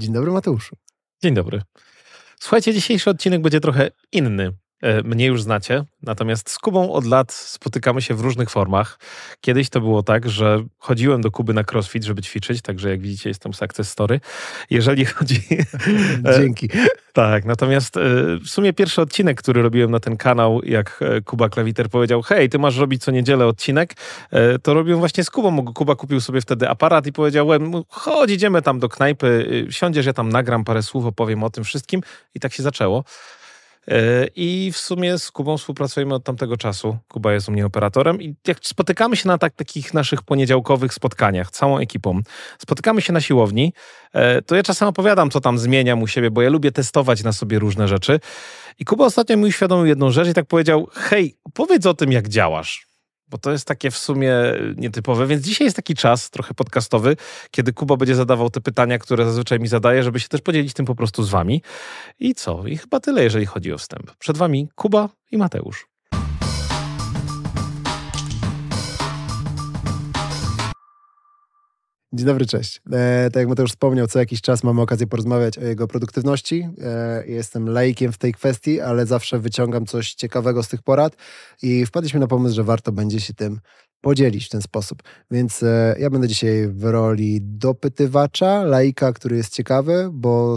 Dzień dobry, Mateuszu. Dzień dobry. Słuchajcie, dzisiejszy odcinek będzie trochę inny. E, mnie już znacie, natomiast z Kubą od lat spotykamy się w różnych formach. Kiedyś to było tak, że chodziłem do Kuby na crossfit, żeby ćwiczyć, także jak widzicie jestem success story. Jeżeli chodzi... E, Dzięki. tak, natomiast e, w sumie pierwszy odcinek, który robiłem na ten kanał, jak Kuba Klawiter powiedział, hej, ty masz robić co niedzielę odcinek, to robiłem właśnie z Kubą. Kuba kupił sobie wtedy aparat i powiedział, chodź, idziemy tam do knajpy, siądziesz, ja tam nagram parę słów, opowiem o tym wszystkim i tak się zaczęło. E, I w sumie z Kubą współpracujemy od tamtego czasu. Kuba jest u mnie operatorem i jak spotykamy się na tak, takich naszych poniedziałkowych spotkaniach, całą ekipą, spotykamy się na siłowni, e, to ja czasem opowiadam, co tam zmieniam u siebie, bo ja lubię testować na sobie różne rzeczy. I Kuba ostatnio mi uświadomił jedną rzecz i tak powiedział, hej, powiedz o tym, jak działasz bo to jest takie w sumie nietypowe. Więc dzisiaj jest taki czas trochę podcastowy, kiedy Kuba będzie zadawał te pytania, które zazwyczaj mi zadaje, żeby się też podzielić tym po prostu z wami. I co? I chyba tyle, jeżeli chodzi o wstęp. Przed wami Kuba i Mateusz. Dzień dobry, cześć. E, tak jak Mateusz wspomniał, co jakiś czas mamy okazję porozmawiać o jego produktywności. E, jestem laikiem w tej kwestii, ale zawsze wyciągam coś ciekawego z tych porad i wpadliśmy na pomysł, że warto będzie się tym podzielić w ten sposób. Więc e, ja będę dzisiaj w roli dopytywacza, laika, który jest ciekawy, bo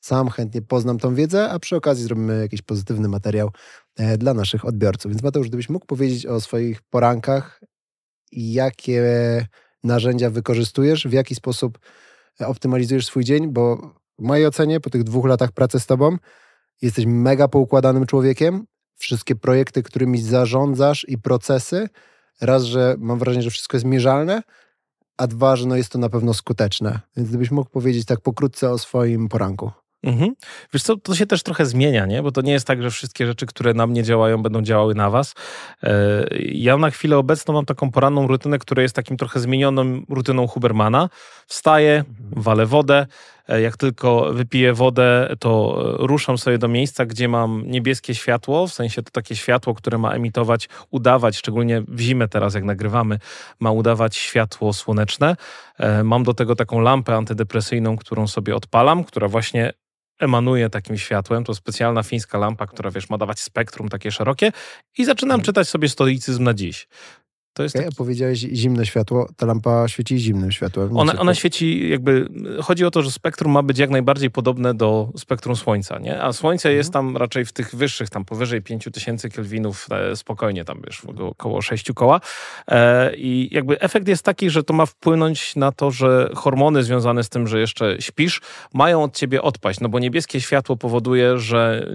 sam chętnie poznam tą wiedzę, a przy okazji zrobimy jakiś pozytywny materiał e, dla naszych odbiorców. Więc Mateusz, gdybyś mógł powiedzieć o swoich porankach, jakie narzędzia wykorzystujesz, w jaki sposób e, optymalizujesz swój dzień, bo w mojej ocenie po tych dwóch latach pracy z tobą jesteś mega poukładanym człowiekiem. Wszystkie projekty, którymi zarządzasz i procesy, raz, że mam wrażenie, że wszystko jest mierzalne, a dwa, że no jest to na pewno skuteczne. Więc gdybyś mógł powiedzieć tak pokrótce o swoim poranku. Mhm. Wiesz co, to się też trochę zmienia, nie? Bo to nie jest tak, że wszystkie rzeczy, które na mnie działają, będą działały na was. E, ja na chwilę obecną mam taką poranną rutynę, która jest takim trochę zmienioną rutyną Hubermana. Wstaję, mhm. walę wodę, e, jak tylko wypiję wodę, to e, ruszam sobie do miejsca, gdzie mam niebieskie światło, w sensie to takie światło, które ma emitować, udawać, szczególnie w zimę teraz, jak nagrywamy, ma udawać światło słoneczne. Mam do tego taką lampę antydepresyjną, którą sobie odpalam, która właśnie emanuje takim światłem. To specjalna fińska lampa, która wiesz, ma dawać spektrum takie szerokie i zaczynam hmm. czytać sobie stoicyzm na dziś. To jest okay, taki... Powiedziałeś zimne światło, ta lampa świeci zimnym światłem. Ona, ona świeci jakby, chodzi o to, że spektrum ma być jak najbardziej podobne do spektrum Słońca, nie? A Słońce mhm. jest tam raczej w tych wyższych, tam powyżej 5000 kelwinów, e, spokojnie tam wiesz, około 6 koła. E, I jakby efekt jest taki, że to ma wpłynąć na to, że hormony związane z tym, że jeszcze śpisz, mają od ciebie odpaść, no bo niebieskie światło powoduje, że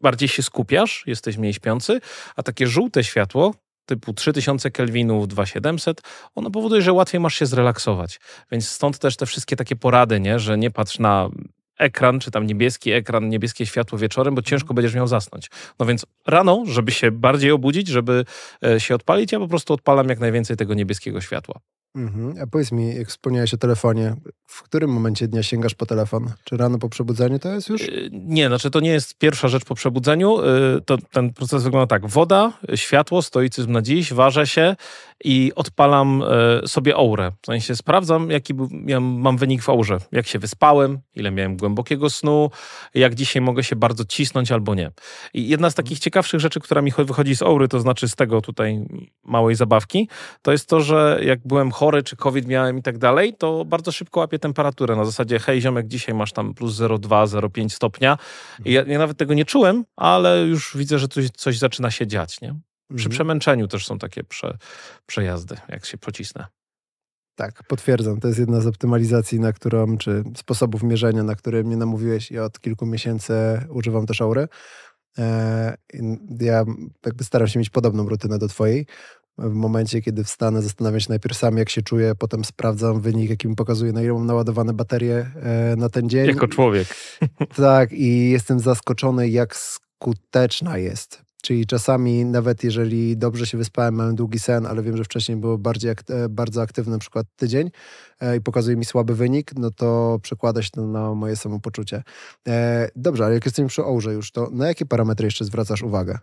bardziej się skupiasz, jesteś mniej śpiący, a takie żółte światło, typu 3000 kelwinów, 2700, ono powoduje, że łatwiej masz się zrelaksować. Więc stąd też te wszystkie takie porady, nie? że nie patrz na ekran, czy tam niebieski ekran, niebieskie światło wieczorem, bo ciężko będziesz miał zasnąć. No więc rano, żeby się bardziej obudzić, żeby e, się odpalić, ja po prostu odpalam jak najwięcej tego niebieskiego światła. Mhm. A powiedz mi, jak wspomniałeś o telefonie, w którym momencie dnia sięgasz po telefon? Czy rano po przebudzeniu to jest już? Y, nie, znaczy to nie jest pierwsza rzecz po przebudzeniu. Y, to, ten proces wygląda tak. Woda, światło, stoicyzm na dziś, ważę się i odpalam y, sobie aurę. W sensie sprawdzam, jaki ja mam wynik w aurze. Jak się wyspałem, ile miałem głębokiego snu, jak dzisiaj mogę się bardzo cisnąć albo nie. I jedna z takich ciekawszych rzeczy, która mi wychodzi z aury, to znaczy z tego tutaj małej zabawki, to jest to, że jak byłem chory, chory, czy COVID miałem i tak dalej, to bardzo szybko łapię temperaturę. Na zasadzie, hej ziomek, dzisiaj masz tam plus 0,2, 0,5 stopnia. I ja, ja, nawet tego nie czułem, ale już widzę, że coś, coś zaczyna się dziać. Nie? Przy mhm. przemęczeniu też są takie prze, przejazdy, jak się pocisnę. Tak, potwierdzam. To jest jedna z optymalizacji, na którą, czy sposobów mierzenia, na które mnie namówiłeś i od kilku miesięcy używam też aury. E, ja jakby staram się mieć podobną rutynę do twojej w momencie, kiedy wstanę, zastanawiam się najpierw sam, jak się czuję, potem sprawdzam wynik, jaki mi pokazuje, na ile mam naładowane baterie e, na ten dzień. Jako człowiek. Tak, i jestem zaskoczony, jak skuteczna jest. Czyli czasami, nawet jeżeli dobrze się wyspałem, mam długi sen, ale wiem, że wcześniej było bardziej, e, bardzo aktywny, na przykład tydzień e, i pokazuje mi słaby wynik, no to przekłada się to na moje samopoczucie. Dobrze, ale jak jesteśmy przy ołże już, to na jakie parametry jeszcze zwracasz uwagę?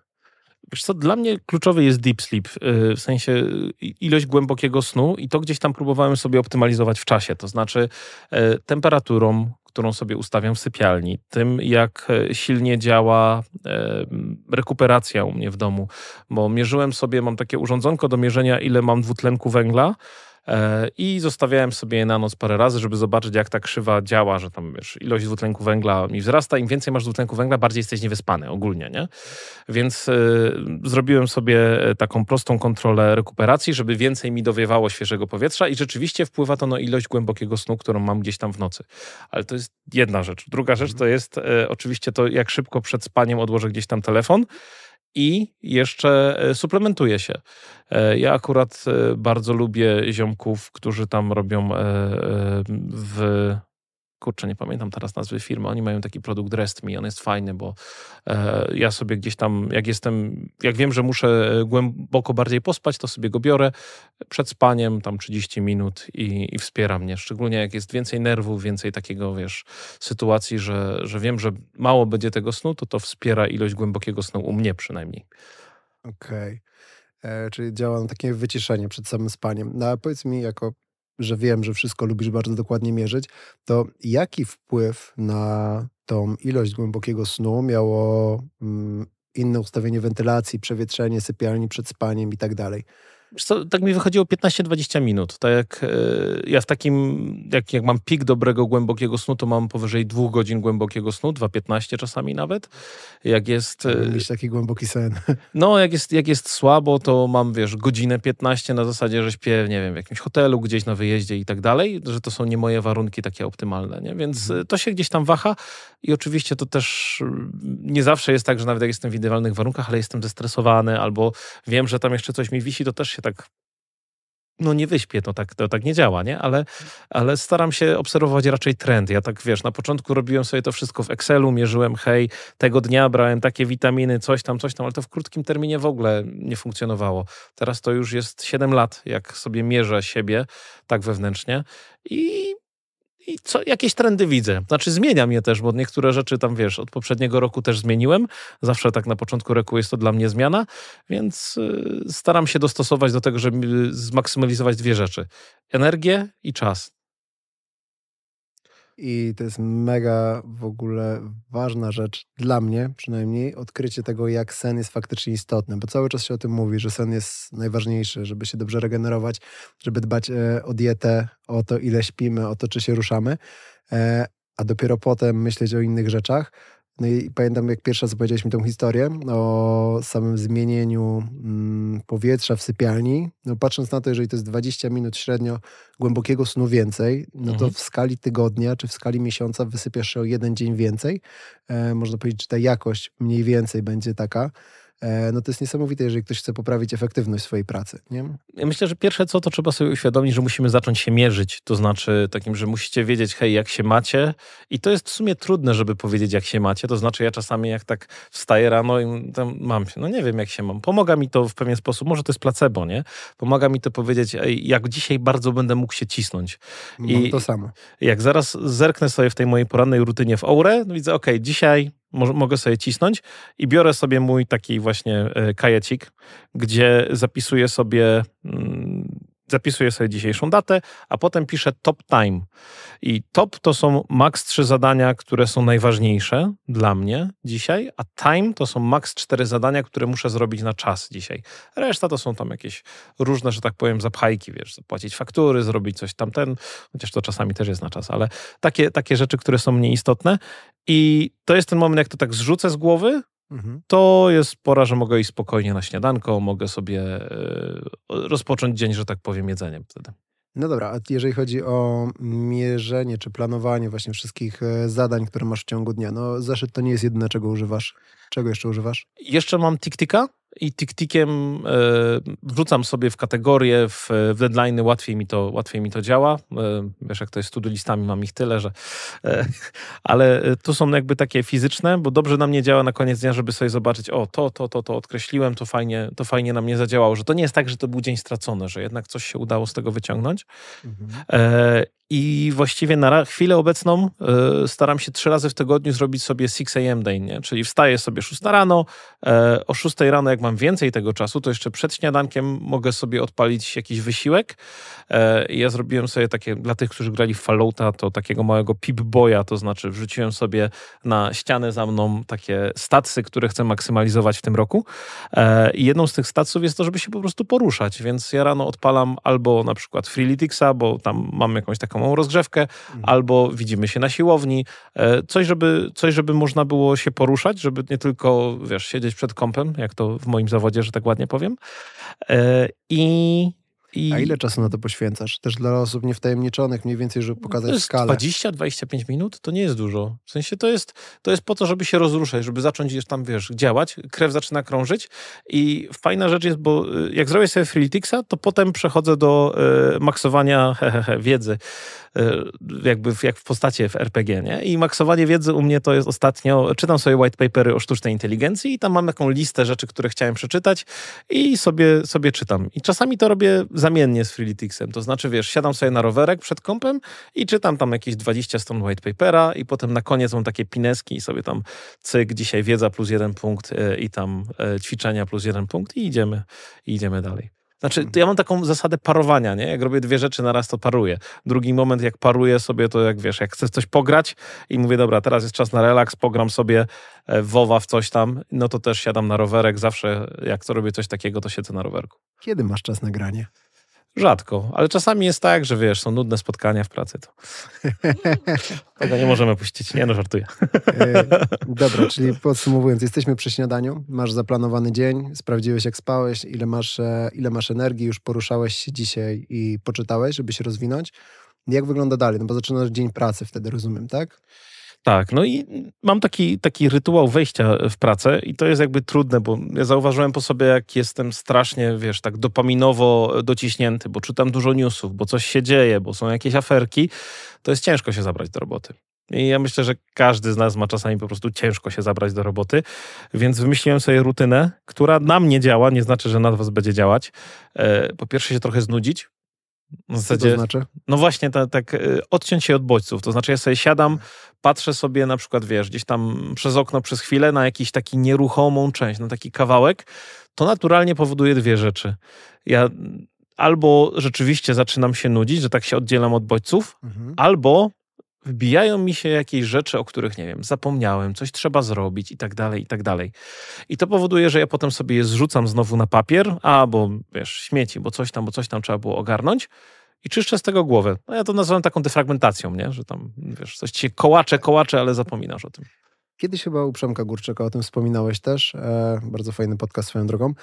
Wiesz co, dla mnie kluczowy jest deep sleep, y, w sensie y, ilość głębokiego snu i to gdzieś tam próbowałem sobie optymalizować w czasie, to znaczy y, temperaturą, którą sobie ustawiam w sypialni, tym jak silnie działa rekuperacja u mnie w domu, bo mierzyłem sobie, mam takie urządzonko do mierzenia, ile mam dwutlenku węgla i zostawiałem sobie je na noc parę razy, żeby zobaczyć, jak ta krzywa działa, że tam wiesz, ilość dwutlenku węgla mi wzrasta. Im więcej masz dwutlenku węgla, bardziej jesteś niewyspany ogólnie, nie? Więc y, zrobiłem sobie taką prostą kontrolę rekuperacji, żeby więcej mi dowiewało świeżego powietrza i rzeczywiście wpływa to na ilość głębokiego snu, którą mam gdzieś tam w nocy. Ale to jest jedna rzecz. Druga rzecz to jest y, oczywiście to, jak szybko przed spaniem odłożę gdzieś tam telefon i jeszcze e, suplementuje się. E, ja akurat e, bardzo lubię ziomków, którzy tam robią w kurczę, nie pamiętam teraz nazwy firmy, oni mają taki produkt Rest Me, on jest fajny, bo e, ja sobie gdzieś tam, jak jestem, jak wiem, że muszę głęboko bardziej pospać, to sobie go biorę przed spaniem, tam 30 minut i, i wspiera mnie, szczególnie jak jest więcej nerwów, więcej takiego, wiesz, sytuacji, że, że wiem, że mało będzie tego snu, to to wspiera ilość głębokiego snu, u mnie przynajmniej. Okej. Okay. E, czyli działa na takie wyciszenie przed samym spaniem. No a powiedz mi, jako że wiem, że wszystko lubisz bardzo dokładnie mierzyć, to jaki wpływ na tą ilość głębokiego snu miało mm, inne ustawienie wentylacji, przewietrzenie sypialni przed spaniem i tak dalej? Co, tak mi wychodziło 15-20 minut. Tak jak e, ja w takim, jak, jak mam pik dobrego, głębokiego snu, to mam powyżej dwóch godzin głębokiego snu, 2-15 czasami nawet. Jak jest... Mieć taki głęboki sen. No, jak jest, jak jest słabo, to mam, wiesz, godzinę 15 na zasadzie, że śpię, nie wiem, w jakimś hotelu, gdzieś na wyjeździe i tak dalej, że to są nie moje warunki takie optymalne, nie? Więc e, to się gdzieś tam waha i oczywiście to też nie zawsze jest tak, że nawet jak jestem w idealnych warunkach, ale jestem zestresowany albo wiem, że tam jeszcze coś mi wisi, to też się tak no nie wyśpię, to tak, to tak nie działa, nie? Ale, ale staram się obserwować raczej trend. Ja tak, wiesz, na początku robiłem sobie to wszystko w Excelu, mierzyłem, hej, tego dnia brałem takie witaminy, coś tam, coś tam, ale to w krótkim terminie w ogóle nie funkcjonowało. Teraz to już jest 7 lat, jak sobie mierzę siebie tak wewnętrznie i i co, jakieś trendy widzę. Znaczy zmieniam je też, bo niektóre rzeczy tam, wiesz, od poprzedniego roku też zmieniłem. Zawsze tak na początku roku jest to dla mnie zmiana, więc y, staram się dostosować do tego, żeby zmaksymalizować dwie rzeczy. Energię i czas. I to jest mega w ogóle ważna rzecz dla mnie, przynajmniej, odkrycie tego, jak sen jest faktycznie istotny, bo cały czas się o tym mówi, że sen jest najważniejszy, żeby się dobrze regenerować, żeby dbać e, o dietę, o to, ile śpimy, o to, czy się ruszamy, e, a dopiero potem myśleć o innych rzeczach. No i pamiętam, jak pierwsza raz opowiedziałeś mi tą historię o samym zmienieniu mm, powietrza w sypialni. No, patrząc na to, jeżeli to jest 20 minut średnio głębokiego snu więcej, no to mhm. w skali tygodnia czy w skali miesiąca wysypiasz się o jeden dzień więcej. E, można powiedzieć, że ta jakość mniej więcej będzie taka. E, no to jest niesamowite, jeżeli ktoś chce poprawić efektywność swojej pracy. Nie? Ja myślę, że pierwsze co, to trzeba sobie uświadomić, że musimy zacząć się mierzyć. To znaczy takim, że musicie wiedzieć, hej, jak się macie. I to jest w sumie trudne, żeby powiedzieć, jak się macie. To znaczy ja czasami jak tak wstaję rano i tam mam się, no nie wiem, jak się mam. Pomaga mi to w pewien sposób, może to jest placebo, nie? Pomaga mi to powiedzieć, ej, jak dzisiaj bardzo będę mógł się cisnąć. I to samo. Jak zaraz zerknę sobie w tej mojej porannej rutynie w Aurę, no widzę, okej, dzisiaj mogę sobie cisnąć i biorę sobie mój taki właśnie e, kajecik, gdzie zapisuję sobie mm, zapisuję sobie dzisiejszą datę, a potem piszę top time. I top to są max trzy zadania, które są najważniejsze dla mnie dzisiaj, a time to są max cztery zadania, które muszę zrobić na czas dzisiaj. Reszta to są tam jakieś różne, że tak powiem, zapchajki, wiesz, zapłacić faktury, zrobić coś tamten, chociaż to czasami też jest na czas, ale takie, takie rzeczy, które są mnie istotne. I to jest ten moment, jak to tak zrzucę z głowy, Mhm. to jest pora, że mogę iść spokojnie na śniadanko, mogę sobie e, rozpocząć dzień, że tak powiem, jedzeniem wtedy. No dobra, a jeżeli chodzi o mierzenie czy planowanie właśnie wszystkich e, zadań, które masz w ciągu dnia, no zeszyt to nie jest jedyne, czego używasz. Czego jeszcze używasz? Jeszcze mam TikTika, i TikTikiem e, wrzucam sobie w kategorie, w, w deadline łatwiej mi to, łatwiej mi to działa. E, wiesz, jak to jest z listami, mam ich tyle, że... E, ale tu są jakby takie fizyczne, bo dobrze na mnie działa na koniec dnia, żeby sobie zobaczyć, o, to, to, to, to odkreśliłem, to fajnie, to fajnie na mnie zadziałało, że to nie jest tak, że to był dzień stracony, że jednak coś się udało z tego wyciągnąć. Mhm. I właściwie na chwilę obecną y, staram się trzy razy w tygodniu zrobić sobie 6 am day, nie? czyli wstaję sobie 6 rano, y, o 6 rano jak mam więcej tego czasu, to jeszcze przed śniadankiem mogę sobie odpalić jakiś wysiłek. Y, ja zrobiłem sobie takie, dla tych, którzy grali w Fallouta, to takiego małego pip-boya, to znaczy wrzuciłem sobie na ścianę za mną takie statsy, które chcę maksymalizować w tym roku. I jedną z tych statsów jest to, żeby się po prostu poruszać, więc ja rano odpalam albo na przykład Freeletixa, bo tam mam jakąś taką małą rozgrzewkę, mhm. albo widzimy się na siłowni. E, coś żeby, coś, żeby można było się poruszać, żeby nie tylko, wiesz, siedzieć przed kąpem, jak to w moim zawodzie, że tak ładnie powiem. E, I i... A ile czasu na to poświęcasz? Też dla osób niewtajemniczonych, mniej więcej, żeby pokazać to jest skalę. 20-25 minut to nie jest dużo. W sensie to jest, to jest po to, żeby się rozruszać, żeby zacząć już tam, wiesz, działać. Krew zaczyna krążyć i fajna rzecz jest, bo y, jak zrobię sobie Freeletixa, to potem przechodzę do y, maksowania he, he, he, wiedzy. Y, jakby w, jak w postacie w RPG, nie? I maksowanie wiedzy u mnie to jest ostatnio, czytam sobie white papery o sztucznej inteligencji i tam mam taką listę rzeczy, które chciałem przeczytać i sobie, sobie czytam. I czasami to robię zamiennie z Freeleticsem, to znaczy, wiesz, siadam sobie na rowerek przed kąpem i czytam tam jakieś 20 stron white papera i potem na koniec mam takie pineski i sobie tam cyk, dzisiaj wiedza plus jeden punkt y, i tam y, ćwiczenia plus jeden punkt i idziemy, i idziemy dalej. Znaczy, ja mam taką zasadę parowania, nie? Jak robię dwie rzeczy na raz, to paruję. Drugi moment, jak paruję sobie, to jak wiesz, jak chcę coś pograć i mówię, dobra, teraz jest czas na relaks, pogram sobie e, WoWa w coś tam, no to też siadam na rowerek. Zawsze jak co robię coś takiego, to siedzę na rowerku. Kiedy masz czas na granie? Rzadko, ale czasami jest tak, że wiesz, są nudne spotkania w pracy. To tego nie możemy puścić. Nie no, żartuję. E, dobra, czyli podsumowując, jesteśmy przy śniadaniu, masz zaplanowany dzień, sprawdziłeś jak spałeś, ile masz, e, ile masz energii, już poruszałeś się dzisiaj i poczytałeś, żeby się rozwinąć. Jak wygląda dalej? No bo zaczynasz dzień pracy wtedy, rozumiem, tak? Tak, no i mam taki, taki rytuał wejścia w pracę i to jest jakby trudne, bo ja zauważyłem po sobie, jak jestem strasznie, wiesz, tak dopaminowo dociśnięty, bo czytam dużo newsów, bo coś się dzieje, bo są jakieś aferki, to jest ciężko się zabrać do roboty. I ja myślę, że każdy z nas ma czasami po prostu ciężko się zabrać do roboty, więc wymyśliłem sobie rutynę, która na mnie działa, nie znaczy, że na was będzie działać. E, po pierwsze się trochę znudzić, zasadzie, Co to znaczy? No właśnie, tak, tak odciąć się od bodźców. To znaczy, ja sobie siadam, patrzę sobie na przykład, wiesz, gdzieś tam przez okno przez chwilę na jakiś taki nieruchomą część, na taki kawałek. To naturalnie powoduje dwie rzeczy. Ja albo rzeczywiście zaczynam się nudzić, że tak się oddzielam od bodźców, mhm. albo wbijają mi się jakieś rzeczy, o których nie wiem, zapomniałem, coś trzeba zrobić i tak dalej, i tak dalej. I to powoduje, że ja potem sobie je zrzucam znowu na papier, a bo wiesz, śmieci, bo coś tam, bo coś tam trzeba było ogarnąć i czyszczę z tego głowę. No ja to nazywam taką defragmentacją, nie? że tam, wiesz, coś ci kołacze, kołacze, ale zapominasz o tym. Kiedyś chyba u Przemka Górczyka o tym wspominałeś też. E, bardzo fajny podcast swoją drogą.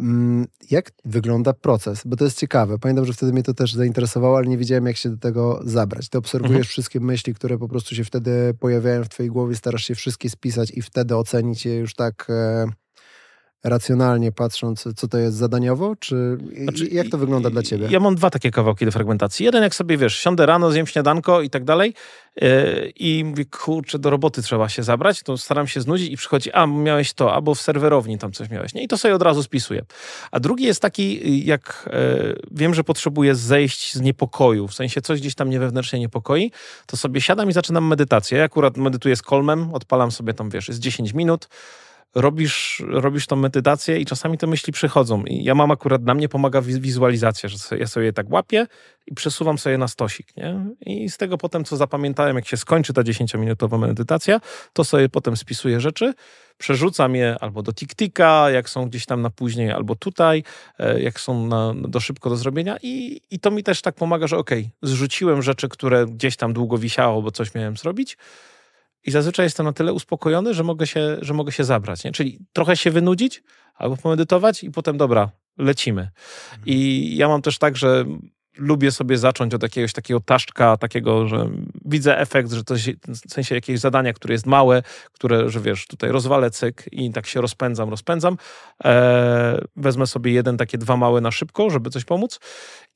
Mm, jak wygląda proces? Bo to jest ciekawe. Pamiętam, że wtedy mnie to też zainteresowało, ale nie wiedziałem, jak się do tego zabrać. Ty obserwujesz mhm. wszystkie myśli, które po prostu się wtedy pojawiają w twojej głowie, starasz się wszystkie spisać i wtedy ocenić je już tak e, racjonalnie patrząc, co to jest zadaniowo, czy znaczy, jak to wygląda dla ciebie? Ja mam dwa takie kawałki do fragmentacji. Jeden, jak sobie wiesz, siądę rano, zjem śniadanko i tak dalej yy, i mówię, kurczę, do roboty trzeba się zabrać, to staram się znudzić i przychodzi, a miałeś to, albo w serwerowni tam coś miałeś, nie? I to sobie od razu spisuję. A drugi jest taki, jak yy, wiem, że potrzebuję zejść z niepokoju, w sensie coś gdzieś tam mnie wewnętrznie niepokoi, to sobie siadam i zaczynam medytację. Ja akurat medytuję z kolmem, odpalam sobie tam, wiesz, jest 10 minut, robisz, robisz tą medytację i czasami te myśli przychodzą. I ja mam akurat, na mnie pomaga wizualizacja, że ja sobie tak łapię i przesuwam sobie na stosik, nie? I z tego potem, co zapamiętałem, jak się skończy ta 10-minutowa medytacja, to sobie potem spisuję rzeczy, przerzucam je albo do TikTika, jak są gdzieś tam na później, albo tutaj, e, jak są na, do szybko do zrobienia i, i to mi też tak pomaga, że okay, zrzuciłem rzeczy, które gdzieś tam długo wisiało, bo coś miałem zrobić, i zazwyczaj jestem na tyle uspokojony, że mogę się, że mogę się zabrać. Nie? Czyli trochę się wynudzić albo pomedytować i potem dobra, lecimy. Mhm. I ja mam też tak, że lubię sobie zacząć od jakiegoś takiego taszczka, takiego, że widzę efekt, że to w sensie jakieś zadania, które jest małe, które, że wiesz, tutaj rozwalę cyk i tak się rozpędzam, rozpędzam. Eee, wezmę sobie jeden, takie dwa małe na szybko, żeby coś pomóc.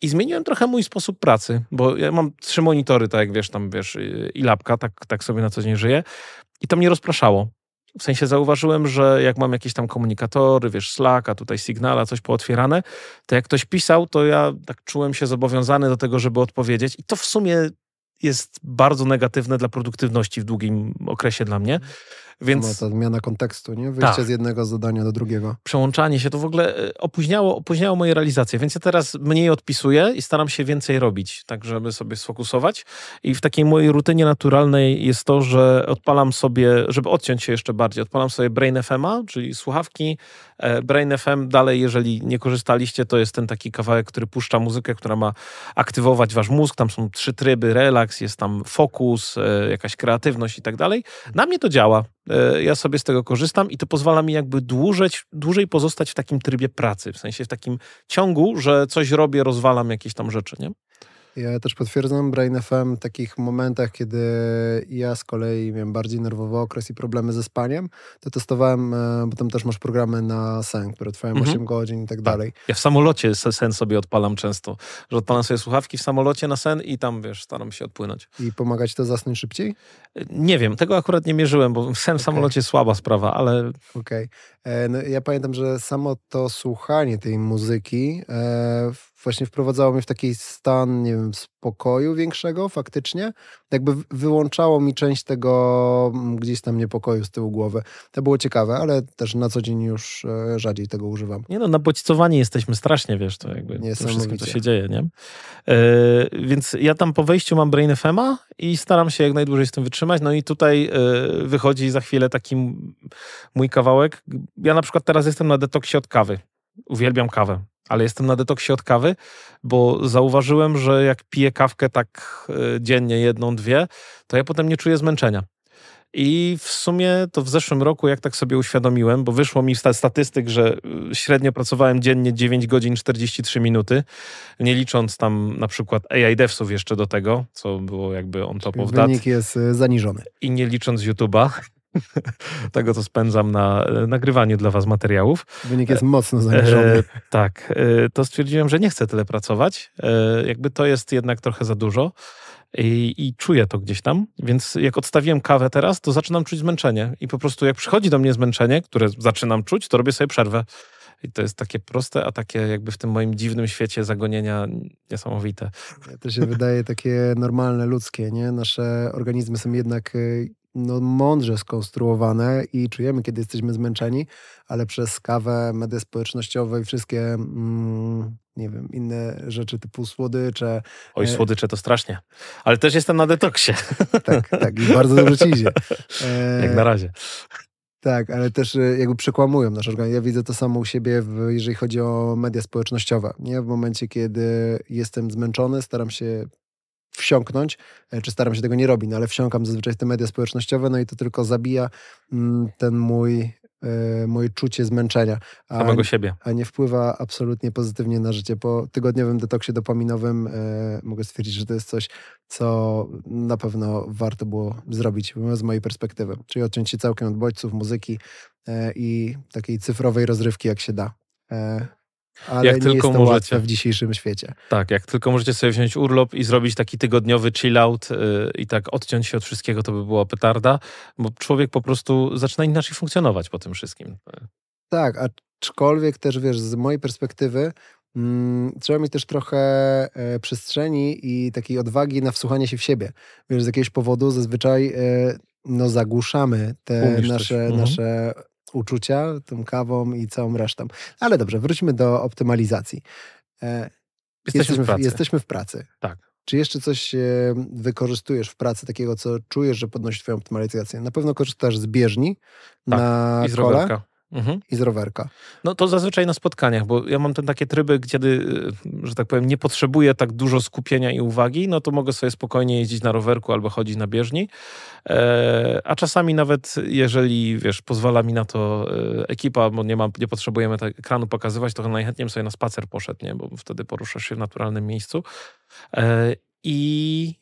I zmieniłem trochę mój sposób pracy, bo ja mam trzy monitory, tak jak wiesz, tam wiesz, i lapka, tak, tak sobie na co dzień żyję. I to mnie rozpraszało. W sensie zauważyłem, że jak mam jakieś tam komunikatory, wiesz, Slack, a tutaj Signala, coś pootwierane, to jak ktoś pisał, to ja tak czułem się zobowiązany do tego, żeby odpowiedzieć. I to w sumie jest bardzo negatywne dla produktywności w długim okresie dla mnie. Więc... No, ta zmiana kontekstu, nie? Wyjście tak. z jednego zadania do drugiego. Przełączanie się to w ogóle e, opóźniało, opóźniało moje realizacje, więc ja teraz mniej odpisuję i staram się więcej robić, tak żeby sobie sfokusować. I w takiej mojej rutynie naturalnej jest to, że odpalam sobie, żeby odciąć się jeszcze bardziej, odpalam sobie Brain FM-a, czyli słuchawki. E, Brain FM dalej, jeżeli nie korzystaliście, to jest ten taki kawałek, który puszcza muzykę, która ma aktywować wasz mózg. Tam są trzy tryby, relaks, jest tam fokus, e, jakaś kreatywność i tak dalej. Na mnie to działa. E, ja sobie z tego korzystam i to pozwala mi jakby dłużej, dłużej pozostać w takim trybie pracy, w sensie w takim ciągu, że coś robię, rozwalam jakieś tam rzeczy, nie? Ja też potwierdzam Brain FM w takich momentach, kiedy ja z kolei miałem bardziej nerwowy okres i problemy ze spaniem, to testowałem, e, bo tam też masz programy na sen, które trwają mhm. 8 godzin i tak, tak dalej. Ja w samolocie sen sobie odpalam często, że odpalam sobie słuchawki w samolocie na sen i tam, wiesz, staram się odpłynąć. I pomagać to zasnąć szybciej? Nie wiem, tego akurat nie mierzyłem, bo sen w okay. samolocie słaba sprawa, ale... Okej. Okay. E, no, ja pamiętam, że samo to słuchanie tej muzyki e, właśnie wprowadzało mnie w taki stan, nie wiem, spokoju większego faktycznie. Jakby wyłączało mi część tego mm, gdzieś tam niepokoju z tyłu głowy. To było ciekawe, ale też na co dzień już e, rzadziej tego używam. Nie no, nabodźcowani jesteśmy strasznie, wiesz, to jakby to wszystko, co się dzieje, nie? Yy, więc ja tam po wejściu mam Brain FM'a i staram się jak najdłużej z tym wytrzymać. No i tutaj yy, wychodzi za chwilę taki mój kawałek. Ja na przykład teraz jestem na detoksie od kawy. Uwielbiam kawę ale jestem na detoksie od kawy, bo zauważyłem, że jak piję kawkę tak e, dziennie, jedną, dwie, to ja potem nie czuję zmęczenia. I w sumie to w zeszłym roku, jak tak sobie uświadomiłem, bo wyszło mi statystyk, że e, średnio pracowałem dziennie 9 godzin 43 minuty, nie licząc tam na przykład AI Devsów jeszcze do tego, co było jakby on top of that. Wynik jest e, zaniżony. I nie licząc YouTube'a, tego, co spędzam na e, nagrywaniu dla Was materiałów. Wynik jest mocno zaniżony. E, tak, e, to stwierdziłem, że nie chcę tyle pracować. E, jakby to jest jednak trochę za dużo. I, I, czuję to gdzieś tam, więc jak odstawiłem kawę teraz, to zaczynam czuć zmęczenie. I po prostu jak przychodzi do mnie zmęczenie, które zaczynam czuć, to robię sobie przerwę. I to jest takie proste, a takie jakby w tym moim dziwnym świecie zagonienia niesamowite. To się wydaje takie normalne, ludzkie, nie? Nasze organizmy są jednak y, no, mądrze skonstruowane i czujemy, kiedy jesteśmy zmęczeni, ale przez kawę, media społecznościowe i wszystkie, mm, nie wiem, inne rzeczy typu słodycze. Oj, e, słodycze to strasznie. Ale też jestem na detoksie. Tak, tak. I bardzo dobrze ci idzie. Jak na razie. Tak, ale też e, jakby przekłamują nasz organizm. Ja widzę to samo u siebie, w, jeżeli chodzi o media społecznościowe. Nie? W momencie, kiedy jestem zmęczony, staram się wsiąknąć, e, czy staram się tego nie robić, no ale wsiąkam zazwyczaj w te media społecznościowe, no i to tylko zabija mm, ten mój e, moje czucie zmęczenia. A, Samego siebie. A nie wpływa absolutnie pozytywnie na życie. Po tygodniowym detoksie dopaminowym e, mogę stwierdzić, że to jest coś, co na pewno warto było zrobić z mojej perspektywy. Czyli odciąć się całkiem od bodźców, muzyki e, i takiej cyfrowej rozrywki, jak się da. E, ale jak nie tylko jest to możecie w dzisiejszym świecie. Tak, jak tylko możecie sobie wziąć urlop i zrobić taki tygodniowy chill out yy, i tak odciąć się od wszystkiego, to by była petarda, bo człowiek po prostu zaczyna inaczej funkcjonować po tym wszystkim. Tak, aczkolwiek też wiesz, z mojej perspektywy mm, trzeba mieć też trochę e, przestrzeni i takiej odwagi na wsłuchanie się w siebie. Wiesz, z jakiegoś powodu zazwyczaj e, no, zagłuszamy te nasze, mhm. nasze uczucia, tą kawą i całą resztą. Ale dobrze, wróćmy do optymalizacji. E, jesteśmy, jesteśmy, w pracy. Jesteśmy w pracy. Tak. Czy jeszcze coś wykorzystujesz w pracy takiego, co czujesz, że podnosi twoją optymalizację? Na pewno korzystasz z bieżni tak. na I z kole. Mhm. I z rowerka. No to zazwyczaj na spotkaniach, bo ja mam ten takie tryby, kiedy, y, że tak powiem, nie potrzebuję tak dużo skupienia i uwagi, no to mogę sobie spokojnie jeździć na rowerku albo chodzić na bieżni. E, a czasami nawet, jeżeli, wiesz, pozwala mi na to e, ekipa, bo nie, mam, nie potrzebujemy tak ekranu pokazywać, to najchętniej sobie na spacer poszedł, nie? bo wtedy poruszasz się w naturalnym miejscu. E, I,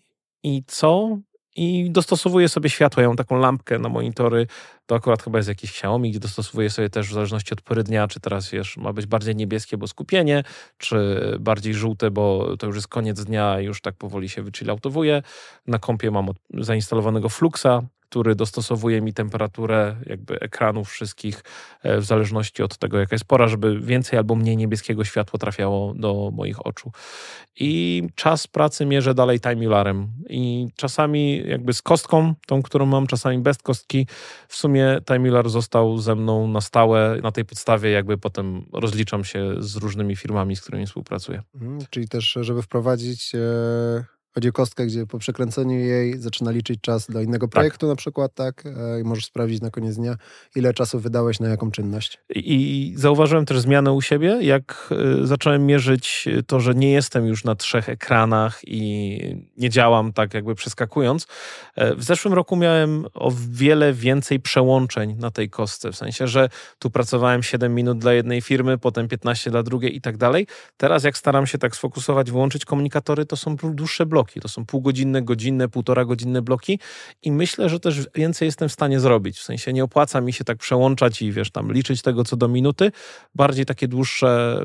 I co? I dostosowuję sobie światło. Ja mam taką lampkę na monitory, to akurat chyba jest jakiś Xiaomi, gdzie dostosowuję sobie też w zależności od pory dnia, czy teraz wiesz, ma być bardziej niebieskie, bo skupienie, czy bardziej żółte, bo to już jest koniec dnia już tak powoli się wychilloutowuje. Na kompie mam zainstalowanego Fluxa, który dostosowuje mi temperaturę jakby ekranów wszystkich e, w zależności od tego, jaka jest pora, żeby więcej albo mniej niebieskiego światła trafiało do moich oczu. I czas pracy mierzę dalej timelarem i czasami jakby z kostką, tą, którą mam, czasami bez kostki. W sumie timelar został ze mną na stałe. Na tej podstawie jakby potem rozliczam się z różnymi firmami, z którymi współpracuję. Mhm, czyli też, żeby wprowadzić e, Chodzi o kostkę, gdzie po przekręceniu jej zaczyna liczyć czas do innego tak. projektu tak. na przykład, tak? E, I możesz sprawdzić na koniec dnia, ile czasu wydałeś na jaką czynność. I zauważyłem też zmianę u siebie, jak e, zacząłem mierzyć to, że nie jestem już na trzech ekranach i nie działam tak jakby przeskakując. E, w zeszłym roku miałem o wiele więcej przełączeń na tej kostce, w sensie, że tu pracowałem 7 minut dla jednej firmy, potem 15 dla drugiej i tak dalej. Teraz jak staram się tak sfokusować, wyłączyć komunikatory, to są dłuższe bloki bloki. To są półgodzinne, godzinne, półtora godzinne bloki i myślę, że też więcej jestem w stanie zrobić. W sensie nie opłaca mi się tak przełączać i wiesz, tam liczyć tego co do minuty. Bardziej takie dłuższe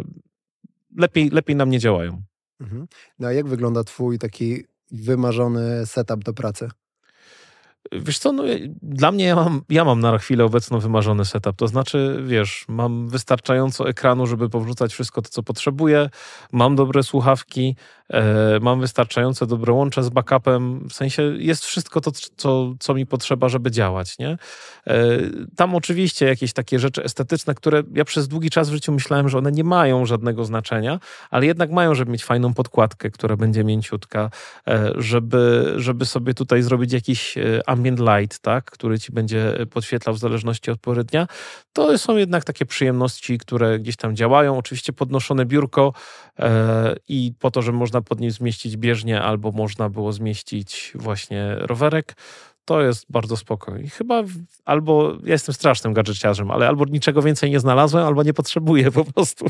lepiej, lepiej na mnie działają. Mhm. No a jak wygląda twój taki wymarzony setup do pracy? Wiesz co, no, dla mnie ja mam, ja mam na chwilę obecną wymarzony setup. To znaczy, wiesz, mam wystarczająco ekranu, żeby powrzucać wszystko to, co potrzebuję. Mam dobre słuchawki, mam wystarczająco dobre łącze z backupem. W sensie jest wszystko to, co, co mi potrzeba, żeby działać, nie? E, tam oczywiście jakieś takie rzeczy estetyczne, które ja przez długi czas w życiu myślałem, że one nie mają żadnego znaczenia, ale jednak mają, żeby mieć fajną podkładkę, która będzie mięciutka, e, żeby, żeby sobie tutaj zrobić jakiś e, ambient light, tak, który ci będzie podświetlał w zależności od pory dnia, to są jednak takie przyjemności, które gdzieś tam działają. Oczywiście podnoszone biurko e, i po to, że można pod nim zmieścić bieżnię albo można było zmieścić właśnie rowerek, to jest bardzo spoko. I chyba albo ja jestem strasznym gadżeciarzem, ale albo niczego więcej nie znalazłem, albo nie potrzebuję po prostu.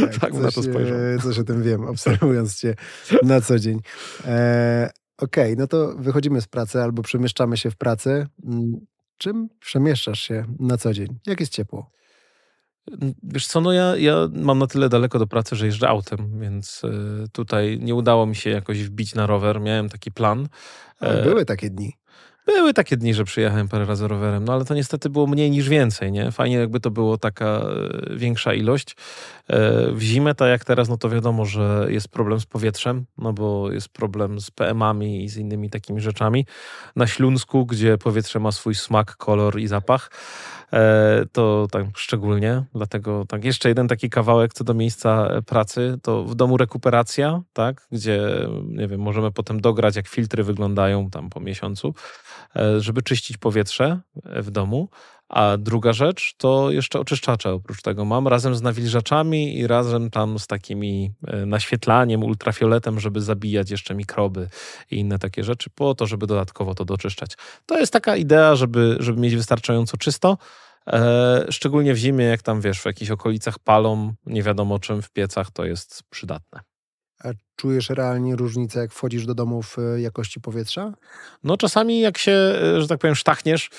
Tak, tak na to spojrzałem. Coś o tym wiem, obserwując cię na co dzień. E, Okej, okay, no to wychodzimy z pracy albo przemieszczamy się w pracy. Mm, czym przemieszczasz się na co dzień? Jak jest ciepło? Wiesz co, no ja, ja mam na tyle daleko do pracy, że jeżdżę autem, więc e, tutaj nie udało mi się jakoś wbić na rower. Miałem taki plan. Ale były takie dni. Były takie dni, że przyjechałem parę razy rowerem, no ale to niestety było mniej niż więcej, nie? Fajnie jakby to było taka e, większa ilość. E, w zimę, tak jak teraz, no to wiadomo, że jest problem z powietrzem, no bo jest problem z PM-ami i z innymi takimi rzeczami. Na Śląsku, gdzie powietrze ma swój smak, kolor i zapach, e, to tak szczególnie, dlatego tak jeszcze jeden taki kawałek co do miejsca pracy, to w domu rekuperacja, tak, gdzie nie wiem, możemy potem dograć jak filtry wyglądają tam po miesiącu. E, żeby czyścić powietrze e, w domu. A druga rzecz to jeszcze oczyszczacze oprócz tego mam razem z nawilżaczami i razem tam z takimi e, naświetlaniem, ultrafioletem, żeby zabijać jeszcze mikroby i inne takie rzeczy, po to, żeby dodatkowo to doczyszczać. To jest taka idea, żeby, żeby mieć wystarczająco czysto. E, szczególnie w zimie, jak tam wiesz, w jakichś okolicach palą, nie wiadomo czym w piecach, to jest przydatne. A czujesz realnie różnicę, jak wchodzisz do domu w e, jakości powietrza? No czasami jak się, e, że tak powiem, sztachniesz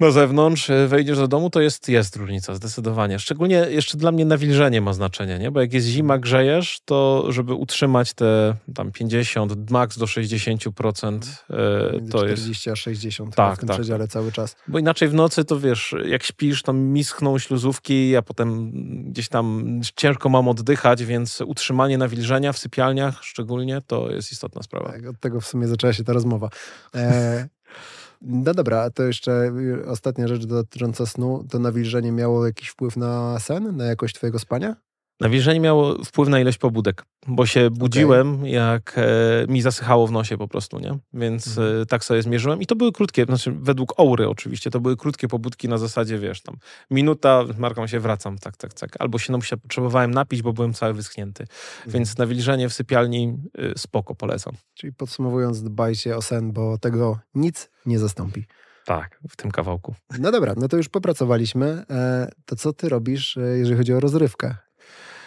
na zewnątrz, e, wejdziesz do domu, to jest, jest różnica, zdecydowanie. Szczególnie jeszcze dla mnie nawilżenie ma znaczenie, nie? Bo jak jest zima, grzejesz, to żeby utrzymać te tam 50, max do 60%, e, to 40 jest... 40 a 60 tak, w tym tak, przedziale tak. cały czas. Bo inaczej w nocy to wiesz, jak śpisz, to mischną śluzówki, a potem gdzieś tam ciężko mam oddychać, więc utrzymanie nawilżenia w sypialniach szczególnie to jest istotna sprawa. Tak, od tego w sumie zaczęła się ta rozmowa. E, no dobra, a to jeszcze y, ostatnia rzecz dotycząca snu. To nawilżenie miało jakiś wpływ na sen, na jakość twojego spania? Nawilżenie miało wpływ na ilość pobudek, bo się budziłem, okay. jak e, mi zasychało w nosie po prostu, nie? Więc mhm. e, tak sobie zmierzyłem i to były krótkie, znaczy według Oury oczywiście, to były krótkie pobudki na zasadzie, wiesz, tam minuta, marką się wracam, tak, tak, tak. Albo się, no, się potrzebowałem napić, bo byłem cały wyschnięty. Mhm. Więc nawilżenie w sypialni y, spoko, polecam. Czyli podsumowując, dbajcie o sen, bo tego nic nie zastąpi. Tak, w tym kawałku. No dobra, no to już popracowaliśmy. E, to co ty robisz, e, jeżeli chodzi o rozrywkę?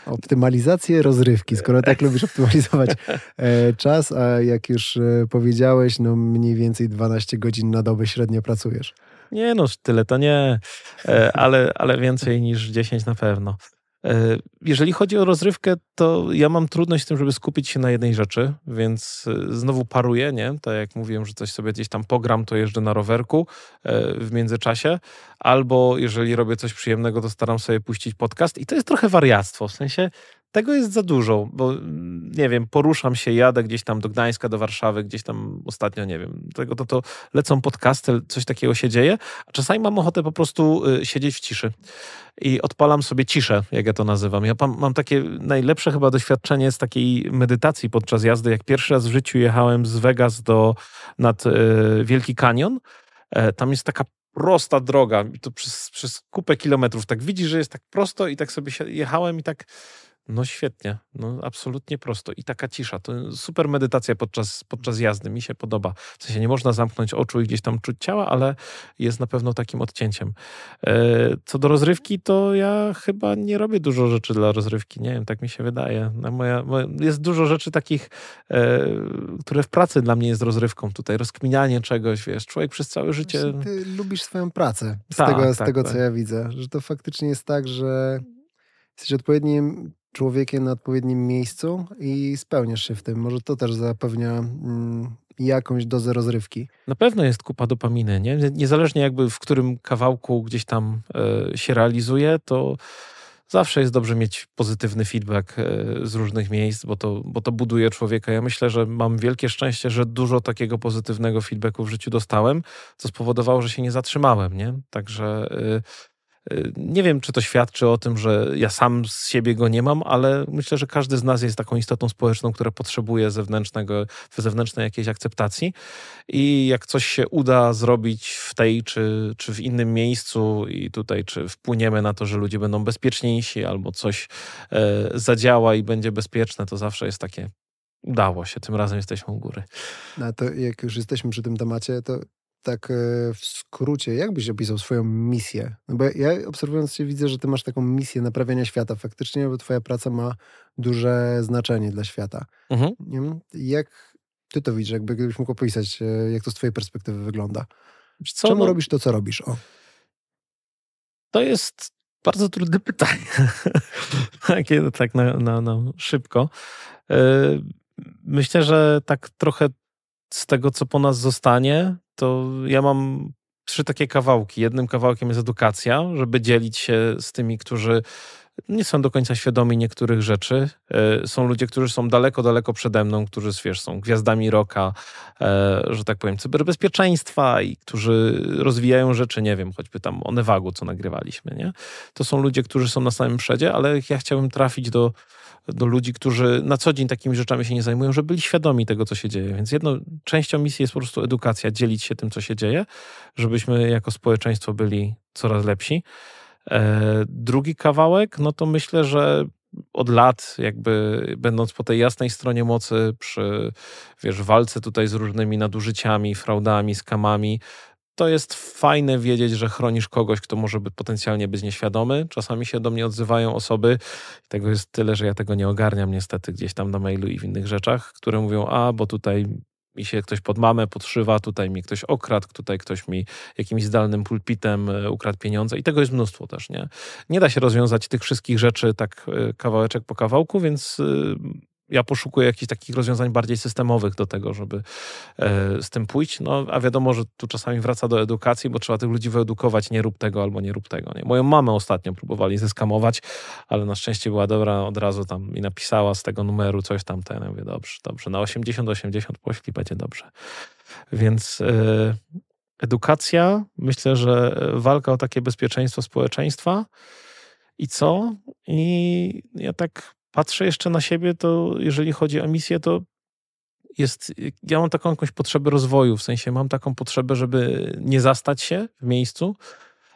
Optymalizację rozrywki, skoro tak lubisz optymalizować e, czas, a jak już powiedziałeś, no mniej więcej 12 godzin na dobę średnio pracujesz. Nie no, tyle to nie, ale, ale więcej niż 10 na pewno. E, jeżeli chodzi o rozrywkę, to ja mam trudność z tym, żeby skupić się na jednej rzeczy, więc e, znowu paruję, nie? Tak jak mówiłem, że coś sobie gdzieś tam pogram, to jeżdżę na rowerku e, w międzyczasie, albo jeżeli robię coś przyjemnego, to staram sobie puścić podcast i to jest trochę wariactwo, w sensie tego jest za dużo, bo nie wiem, poruszam się, jadę gdzieś tam do Gdańska, do Warszawy, gdzieś tam ostatnio, nie wiem, tego to, to lecą podcasty, coś takiego się dzieje, a czasami mam ochotę po prostu siedzieć w ciszy i odpalam sobie ciszę, jak ja to nazywam. Ja mam takie najlepsze chyba doświadczenie z takiej medytacji podczas jazdy, jak pierwszy raz w życiu jechałem z Vegas do, nad e, Wielki Kanion. E, tam jest taka prosta droga, to przez, przez kupę kilometrów. Tak widzisz, że jest tak prosto i tak sobie jechałem i tak no świetnie, no absolutnie prosto. I taka cisza, to super medytacja podczas, podczas jazdy, mi się podoba. W sensie nie można zamknąć oczu i gdzieś tam czuć ciała, ale jest na pewno takim odcięciem. E, co do rozrywki, to ja chyba nie robię dużo rzeczy dla rozrywki, nie wiem, tak mi się wydaje. No, moja, jest dużo rzeczy takich, e, które w pracy dla mnie jest rozrywką tutaj, rozkminianie czegoś, wiesz, człowiek przez całe życie... Ty lubisz swoją pracę, z tak, tego, z tak, tego tak. co ja widzę, że to faktycznie jest tak, że jesteś odpowiednim człowiekiem na odpowiednim miejscu i spełniasz się w tym. Może to też zapewnia mm, jakąś dozę rozrywki. Na pewno jest kupa dopaminy, nie? Niezależnie jakby w którym kawałku gdzieś tam e, się realizuje, to zawsze jest dobrze mieć pozytywny feedback e, z różnych miejsc, bo to, bo to buduje człowieka. Ja myślę, że mam wielkie szczęście, że dużo takiego pozytywnego feedbacku w życiu dostałem, co spowodowało, że się nie zatrzymałem, nie? Także... Nie wiem, czy to świadczy o tym, że ja sam z siebie go nie mam, ale myślę, że każdy z nas jest taką istotą społeczną, która potrzebuje zewnętrznego, zewnętrznej jakiejś akceptacji. I jak coś się uda zrobić w tej czy, czy w innym miejscu, i tutaj, czy wpłyniemy na to, że ludzie będą bezpieczniejsi, albo coś e, zadziała i będzie bezpieczne, to zawsze jest takie. Udało się, tym razem jesteśmy u góry. No to jak już jesteśmy przy tym temacie, to tak e, w skrócie, jak byś opisał swoją misję? No bo ja obserwując cię widzę, że ty masz taką misję naprawiania świata faktycznie, bo twoja praca ma duże znaczenie dla świata. Mhm. Jak ty to widzisz? Jakby gdybyś mógł opisać, e, jak to z twojej perspektywy wygląda? Co, Czemu no, robisz to, co robisz? O. To jest bardzo trudne pytanie. Takie tak na, na, na szybko. E, myślę, że tak trochę z tego, co po nas zostanie, to ja mam trzy takie kawałki. Jednym kawałkiem jest edukacja, żeby dzielić się z tymi, którzy nie są do końca świadomi niektórych rzeczy. E, są ludzie, którzy są daleko, daleko przede mną, którzy wiesz, są gwiazdami roka, e, że tak powiem, cyberbezpieczeństwa i którzy rozwijają rzeczy, nie wiem, choćby tam o Nevagu, co nagrywaliśmy, nie? To są ludzie, którzy są na samym przedzie, ale ja chciałbym trafić do do ludzi, którzy na co dzień takimi rzeczami się nie zajmują, żeby byli świadomi tego, co się dzieje. Więc jedną częścią misji jest po prostu edukacja, dzielić się tym, co się dzieje, żebyśmy jako społeczeństwo byli coraz lepsi. E, drugi kawałek, no to myślę, że od lat, jakby będąc po tej jasnej stronie mocy, przy wiesz, walce tutaj z różnymi nadużyciami, fraudami, skamami, to jest fajne wiedzieć, że chronisz kogoś, kto może by potencjalnie być nieświadomy. Czasami się do mnie odzywają osoby, tego jest tyle, że ja tego nie ogarniam niestety gdzieś tam na mailu i w innych rzeczach, które mówią, a bo tutaj mi się ktoś pod mamę podszywa, tutaj mi ktoś okradł, tutaj ktoś mi jakimś zdalnym pulpitem e, ukradł pieniądze i tego jest mnóstwo też, nie? Nie da się rozwiązać tych wszystkich rzeczy tak e, kawałeczek po kawałku, więc e, ja poszukuję jakichś takich rozwiązań bardziej systemowych do tego, żeby e, z tym pójść. No, a wiadomo, że tu czasami wraca do edukacji, bo trzeba tych ludzi wyedukować, nie rób tego albo nie rób tego. Nie? Moją mamę ostatnio próbowali zeskamować, ale na szczęście była dobra, od razu tam mi napisała z tego numeru coś tam, to ja mówię, dobrze, dobrze, na 80-80 pośli, będzie dobrze. Więc e, edukacja, myślę, że walka o takie bezpieczeństwo społeczeństwa i co? I ja tak patrzę jeszcze na siebie, to jeżeli chodzi o misję, to jest, ja mam taką jakąś potrzebę rozwoju, w sensie mam taką potrzebę, żeby nie zastać się w miejscu.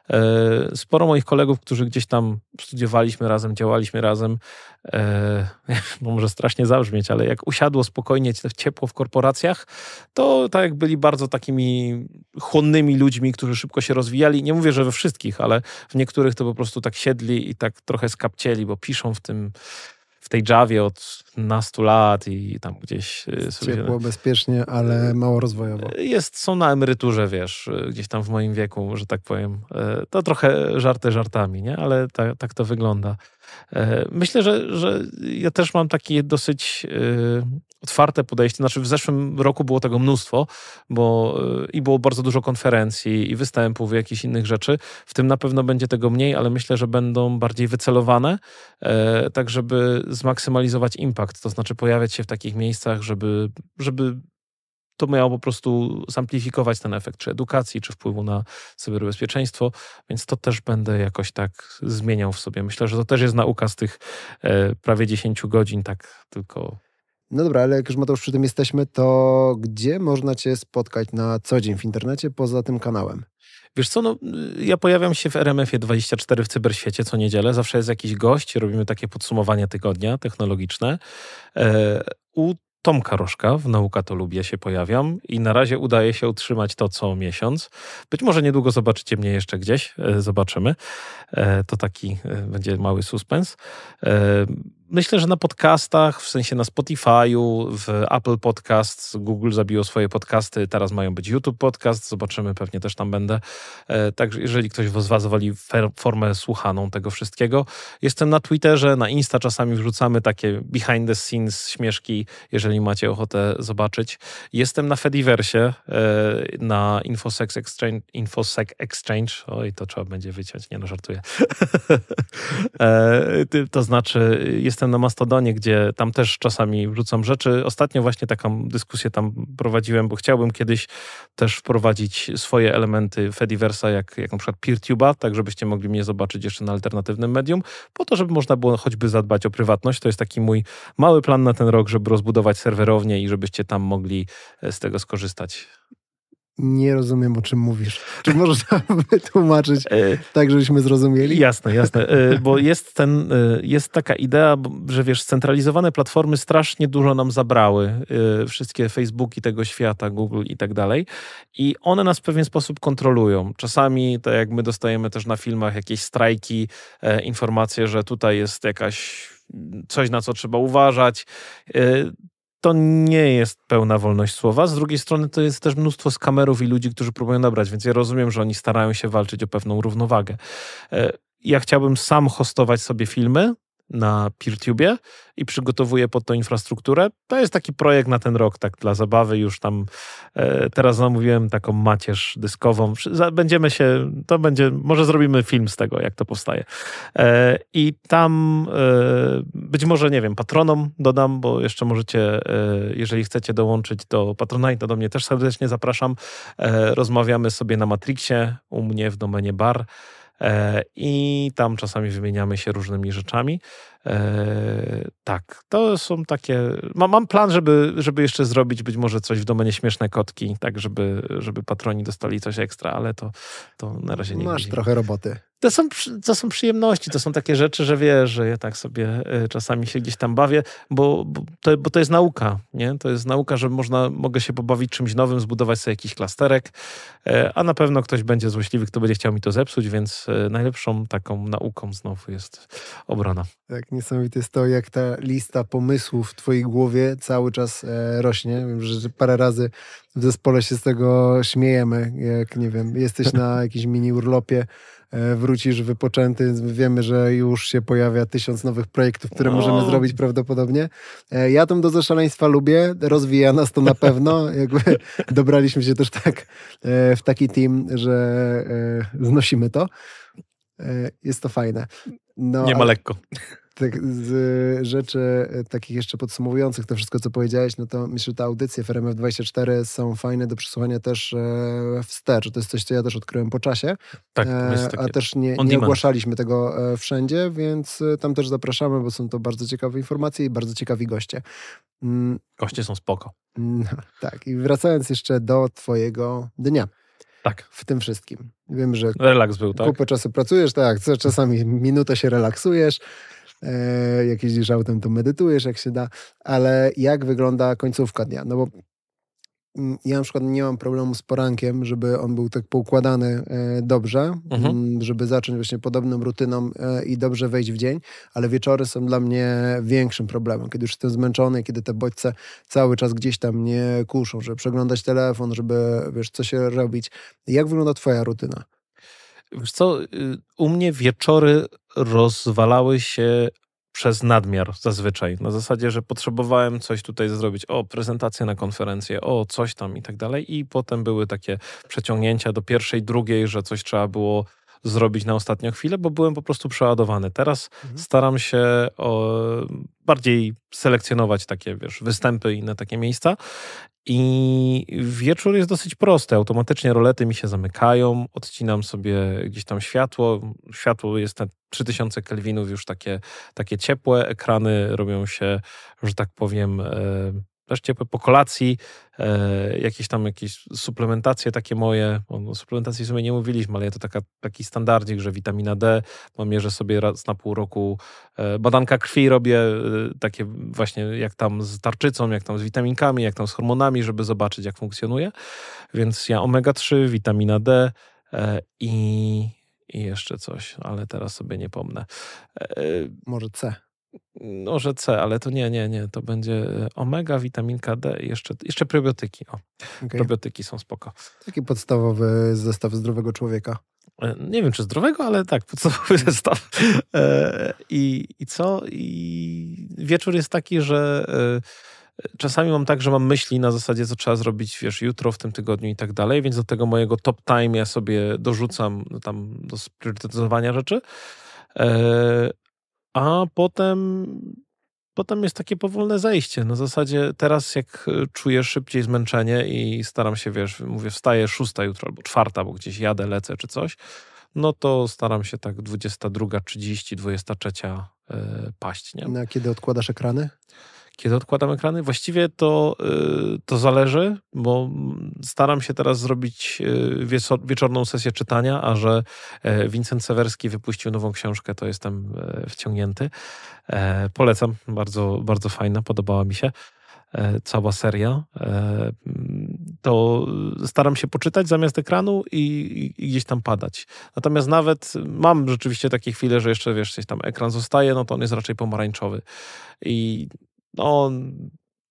E, sporo moich kolegów, którzy gdzieś tam studiowaliśmy razem, działaliśmy razem, e, może strasznie zabrzmieć, ale jak usiadło spokojnie ciepło w korporacjach, to tak jak byli bardzo takimi chłonnymi ludźmi, którzy szybko się rozwijali. Nie mówię, że we wszystkich, ale w niektórych to po prostu tak siedli i tak trochę skapcieli, bo piszą w tym tej Javie od nastu lat i tam gdzieś y, sobie... Ciepło, bezpiecznie, ale mało rozwojowo. Jest, są na emeryturze, wiesz, gdzieś tam w moim wieku, że tak powiem. To trochę żarty żartami, nie? Ale tak, tak to wygląda. Myślę, że, że ja też mam takie dosyć otwarte podejście. Znaczy w zeszłym roku było tego mnóstwo, bo i było bardzo dużo konferencji i występów i jakichś innych rzeczy. W tym na pewno będzie tego mniej, ale myślę, że będą bardziej wycelowane, e, tak żeby zmaksymalizować impact, to znaczy pojawiać się w takich miejscach, żeby, żeby to miało po prostu zamplifikować ten efekt, czy edukacji, czy wpływu na cyberbezpieczeństwo, więc to też będę jakoś tak zmieniał w sobie. Myślę, że to też jest nauka z tych e, prawie 10 godzin, tak tylko no dobra, ale jak już Mateusz przy tym jesteśmy, to gdzie można Cię spotkać na co dzień w internecie poza tym kanałem? Wiesz co, no, ja pojawiam się w RMF-ie 24 w Cyberświecie co niedzielę. Zawsze jest jakiś gość, robimy takie podsumowania tygodnia technologiczne. E, u Tomka Rożka w Nauka to Lubię się pojawiam i na razie udaje się utrzymać to co miesiąc. Być może niedługo zobaczycie mnie jeszcze gdzieś, e, zobaczymy. E, to taki e, będzie mały suspens. Myślę, że na podcastach, w sensie na Spotify'u, w Apple Podcast, Google zabiło swoje podcasty, teraz mają być YouTube Podcast, zobaczymy, pewnie też tam będę. E, także jeżeli ktoś z Was woli formę słuchaną tego wszystkiego. Jestem na Twitterze, na Insta czasami wrzucamy takie behind the scenes śmieszki, jeżeli macie ochotę zobaczyć. Jestem na Fediverse, e, na Infosec Exchange, Infosec Exchange. Oj, to trzeba będzie wyciąć, nie no, żartuję. E, to znaczy, jestem jestem na Mastodonie, gdzie tam też czasami wrzucam rzeczy. Ostatnio właśnie taką dyskusję tam prowadziłem, bo chciałbym kiedyś też wprowadzić swoje elementy Fediversa, jak, jak na przykład PeerTube'a, tak żebyście mogli mnie zobaczyć jeszcze na alternatywnym medium, po to, żeby można było choćby zadbać o prywatność. To jest taki mój mały plan na ten rok, żeby rozbudować serwerownię i żebyście tam mogli z tego skorzystać. Nie rozumiem, o czym mówisz. Czy możesz wytłumaczyć e, tak, żebyśmy zrozumieli? Jasne, jasne. E, bo jest, ten, e, jest taka idea, że wiesz, scentralizowane platformy strasznie dużo nam zabrały. Wszystkie Facebooki tego świata, Google i tak dalej. I one nas w pewien sposób kontrolują. Czasami, tak jak my dostajemy też na filmach jakieś strajki, informacje, że tutaj jest jakaś coś, na co trzeba uważać to nie jest pełna wolność słowa. Z drugiej strony to jest też mnóstwo skamerów i ludzi, którzy próbują nabrać, więc ja rozumiem, że oni starają się walczyć o pewną równowagę. E, ja chciałbym sam hostować sobie filmy, na PeerTubie i przygotowuję pod to infrastrukturę. To jest taki projekt na ten rok, tak dla zabawy. Już tam e, teraz zamówiłem taką macierz dyskową. Będziemy się, to będzie, może zrobimy film z tego, jak to powstaje. E, I tam e, być może, nie wiem, patronom dodam, bo jeszcze możecie, e, jeżeli chcecie dołączyć do Patronite, do mnie też serdecznie zapraszam. E, rozmawiamy sobie na Matrixie, u mnie w domenie bar. E, i tam czasami wymieniamy się różnymi rzeczami. E, tak, to są takie. Mam, mam plan, żeby, żeby jeszcze zrobić być może coś w domenie śmieszne kotki, tak, żeby, żeby patroni dostali coś ekstra, ale to, to na razie nie Masz trochę roboty. To są, to są przyjemności, to są takie rzeczy, że wiesz, że ja tak sobie e, czasami się gdzieś tam bawię, bo, bo, to, bo to jest nauka, nie? To jest nauka, że można, mogę się pobawić czymś nowym, zbudować sobie jakiś klasterek, e, a na pewno ktoś będzie złośliwy, kto będzie chciał mi to zepsuć, więc najlepszą taką nauką znowu jest obrona. Tak, niesamowite jest to, jak ta lista pomysłów w twojej głowie cały czas e, rośnie. Wiem, że parę razy w zespole się z tego śmiejemy, jak nie wiem, jesteś na jakimś mini urlopie, e, wrócisz wypoczęty, wiemy, że już się pojawia tysiąc nowych projektów, które możemy zrobić prawdopodobnie. E, ja tą dozę szaleństwa lubię, rozwija nas to na pewno. Jakby dobraliśmy się też tak w taki team, że znosimy to. Jest to fajne. No, Nie ma lekko tak, z rzeczy e, takich jeszcze podsumowujących to wszystko, co powiedziałeś, no to myślę, że te audycje w RMF24 są fajne do przesłuchania też e, wstecz. To jest coś, co ja też odkryłem po czasie. Tak, e, a też nie, nie ogłaszaliśmy tego wszędzie, więc tam też zapraszamy, bo są to bardzo ciekawe informacje i bardzo ciekawi goście. Mm. Goście są spoko. No, tak, i wracając jeszcze do twojego dnia. Tak. W tym wszystkim. Wiem, że Relaks był, tak? kupę czasu pracujesz, tak, czasami minutę się relaksujesz, E, jak jeździsz autem, to medytujesz, jak się da, ale jak wygląda końcówka dnia? No bo mm, ja na przykład nie mam problemu z porankiem, żeby on był tak poukładany e, dobrze, mhm. Mm, żeby zacząć właśnie podobną rutyną e, i dobrze wejść w dzień, ale wieczory są dla mnie większym problemem, kiedy już jestem zmęczony, kiedy te bodźce cały czas gdzieś tam mnie kuszą, żeby przeglądać telefon, żeby wiesz, co się robić. Jak wygląda twoja rutyna? Wiesz co, y, u mnie wieczory rozwalały się przez nadmiar zazwyczaj. Na zasadzie, że potrzebowałem coś tutaj zrobić. O, prezentację na konferencję, o, coś tam i tak dalej. I potem były takie przeciągnięcia do pierwszej, drugiej, że coś trzeba było zrobić na ostatnią chwilę, bo byłem po prostu przeładowany. Teraz mhm. staram się o, bardziej selekcjonować takie, wiesz, występy i inne takie miejsca. I wieczór jest dosyć prosty. Automatycznie rolety mi się zamykają, odcinam sobie gdzieś tam światło. Światło jest na 3000 kelwinów już takie, takie ciepłe. Ekrany robią się, że tak powiem, e, też ciepłe po kolacji, e, jakieś tam jakieś suplementacje takie moje, o suplementacji w sumie nie mówiliśmy, ale ja to taka, taki standardzik, że witamina D, mam mierzę sobie raz na pół roku e, badanka krwi robię, e, takie właśnie jak tam z tarczycą, jak tam z witaminkami, jak tam z hormonami, żeby zobaczyć jak funkcjonuje, więc ja omega-3, witamina D e, i, i jeszcze coś, ale teraz sobie nie pomnę. E, Może C. No, że C, ale to nie, nie, nie. To będzie e, omega, witaminka D i jeszcze, jeszcze probiotyki. O, okay. probiotyki są spoko. Taki podstawowy zestaw zdrowego człowieka. E, nie wiem, czy zdrowego, ale tak, podstawowy zestaw. E, I, I co? I wieczór jest taki, że czasami mam tak, że mam myśli na zasadzie, co trzeba zrobić, wiesz, jutro, w tym tygodniu i tak dalej, więc do tego mojego top time ja sobie dorzucam no, tam do spriorytetyzowania rzeczy a potem, potem jest takie powolne zejście. Na zasadzie teraz jak e, czuję szybciej zmęczenie i staram się, wiesz, mówię, wstaję szósta jutro albo czwarta, bo gdzieś jadę, lecę czy coś, no to staram się tak 22.30, 23 yy, paść. Nie? Na kiedy odkładasz ekrany? Kiedy odkładam ekrany? Właściwie to, y, to zależy, bo staram się teraz zrobić y, wieczorną sesję czytania, a że e, Vincent Sewerski wypuścił nową książkę, to jestem e, wciągnięty. E, polecam, bardzo, bardzo fajna, podobała mi się cała seria, to staram się poczytać zamiast ekranu i, i, gdzieś tam padać. Natomiast nawet mam rzeczywiście takie chwile, że jeszcze wiesz, gdzieś tam ekran zostaje, no to on jest raczej pomarańczowy. I no,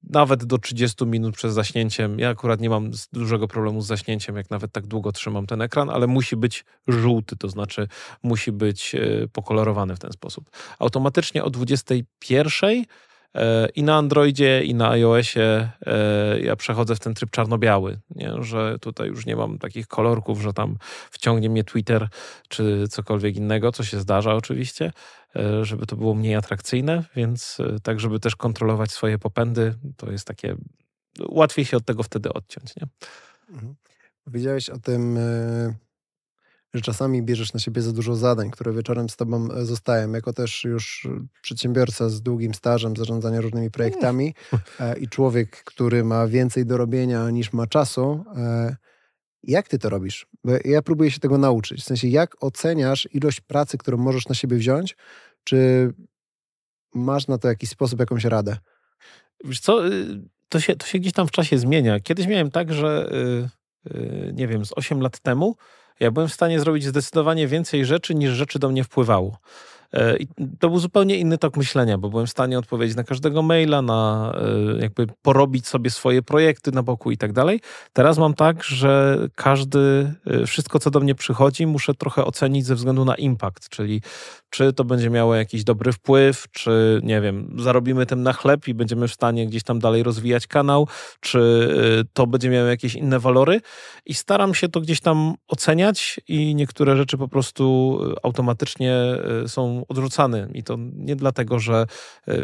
nawet do 30 minut przez zaśnięciem. Ja akurat nie mam dużego problemu z zaśnięciem, jak nawet tak długo trzymam ten ekran, ale musi być żółty, to znaczy musi być e, pokolorowany w ten sposób. Automatycznie o 21 E, i na Androidzie, i na iOSie e, ja przechodzę w ten tryb czarno-biały, nie? że tutaj już nie mam takich kolorków, że tam wciągnie mnie Twitter czy cokolwiek innego, co się zdarza oczywiście, e, żeby to było mniej atrakcyjne, więc tak, żeby też kontrolować swoje popędy, to jest takie, łatwiej się od tego wtedy odciąć. Nie? Mhm. Powiedziałeś o tym że czasami bierzesz na siebie za dużo zadań, które wieczorem z tobą e, zostają. Jako też już przedsiębiorca z długim stażem zarządzania różnymi projektami e, i człowiek, który ma więcej do robienia niż ma czasu. E, jak ty to robisz? Bo ja próbuję się tego nauczyć. W sensie, jak oceniasz ilość pracy, którą możesz na siebie wziąć? Czy masz na to jakiś sposób, jakąś radę? Wiesz co, y, to się, to się gdzieś tam w czasie zmienia. Kiedyś miałem tak, że y, y, nie wiem, z 8 lat temu ja byłem w stanie zrobić zdecydowanie więcej rzeczy, niż rzeczy do mnie wpływało. E, I to był zupełnie inny tok myślenia, bo byłem w stanie odpowiedzieć na każdego maila, na e, jakby porobić sobie swoje projekty na boku i tak dalej. Teraz mam tak, że każdy, e, wszystko co do mnie przychodzi, muszę trochę ocenić ze względu na impact, czyli czy to będzie miało jakiś dobry wpływ, czy nie wiem, zarobimy tym na chleb i będziemy w stanie gdzieś tam dalej rozwijać kanał, czy to będzie miało jakieś inne walory i staram się to gdzieś tam oceniać i niektóre rzeczy po prostu automatycznie są odrzucany. I to nie dlatego, że e,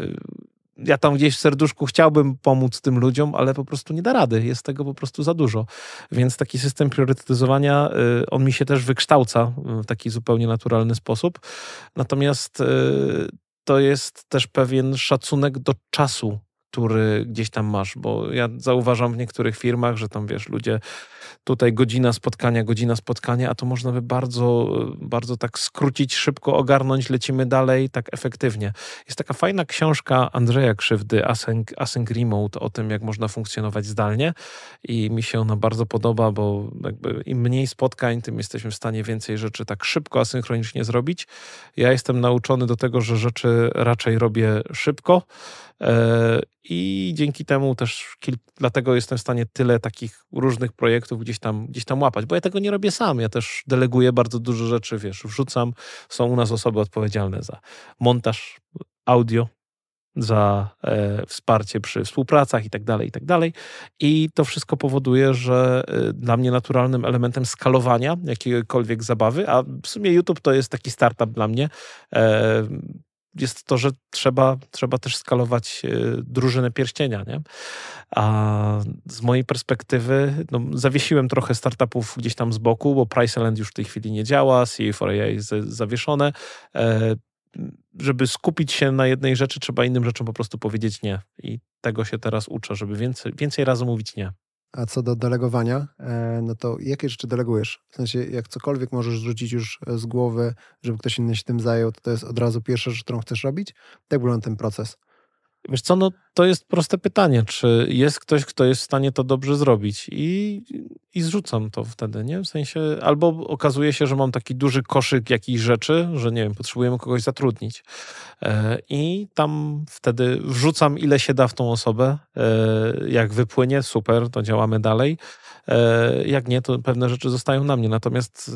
ja tam gdzieś w serduszku chciałbym pomóc tym ludziom, ale po prostu nie da rady. Jest tego po prostu za dużo. Więc taki system priorytetyzowania, e, on mi się też wykształca w taki zupełnie naturalny sposób. Natomiast e, to jest też pewien szacunek do czasu, który gdzieś tam masz, bo ja zauważam w niektórych firmach, że tam wiesz, ludzie tutaj godzina spotkania, godzina spotkania, a to można by bardzo, bardzo tak skrócić, szybko ogarnąć, lecimy dalej, tak efektywnie. Jest taka fajna książka Andrzeja Krzywdy, Async, Async Remote, o tym, jak można funkcjonować zdalnie i mi się ona bardzo podoba, bo im mniej spotkań, tym jesteśmy w stanie więcej rzeczy tak szybko, asynchronicznie zrobić. Ja jestem nauczony do tego, że rzeczy raczej robię szybko, I dzięki temu też, dlatego jestem w stanie tyle takich różnych projektów gdzieś tam, gdzieś tam łapać, bo ja tego nie robię sam. Ja też deleguję bardzo dużo rzeczy, wiesz, wrzucam. Są u nas osoby odpowiedzialne za montaż audio, za e, wsparcie przy współpracach i tak dalej, i tak dalej. I to wszystko powoduje, że e, dla mnie naturalnym elementem skalowania jakiejkolwiek zabawy, a w sumie YouTube to jest taki startup dla mnie, e, jest to, że trzeba, trzeba też skalować e, drużynę pierścienia. Nie? A z mojej perspektywy no, zawiesiłem trochę startupów gdzieś tam z boku, bo Priceland już w tej chwili nie działa, CA4AI jest zawieszone. E, żeby skupić się na jednej rzeczy, trzeba innym rzeczom po prostu powiedzieć nie. I tego się teraz uczę, żeby więcej, więcej razy mówić nie. A co do delegowania, e, no to jakie rzeczy delegujesz? W sensie, jak cokolwiek możesz zrzucić już z głowy, żeby ktoś inny się tym zajął, to to jest od razu pierwsza rzecz, którą chcesz robić? Jak wygląda ten proces? Wiesz co, no to jest proste pytanie, czy jest ktoś, kto jest w stanie to dobrze zrobić i, i zrzucam to wtedy, nie? W sensie, albo okazuje się, że mam taki duży koszyk jakichś rzeczy, że nie wiem, potrzebujemy kogoś zatrudnić e, i tam wtedy wrzucam ile się da w tą osobę, e, jak wypłynie, super, to działamy dalej, e, jak nie, to pewne rzeczy zostają na mnie, natomiast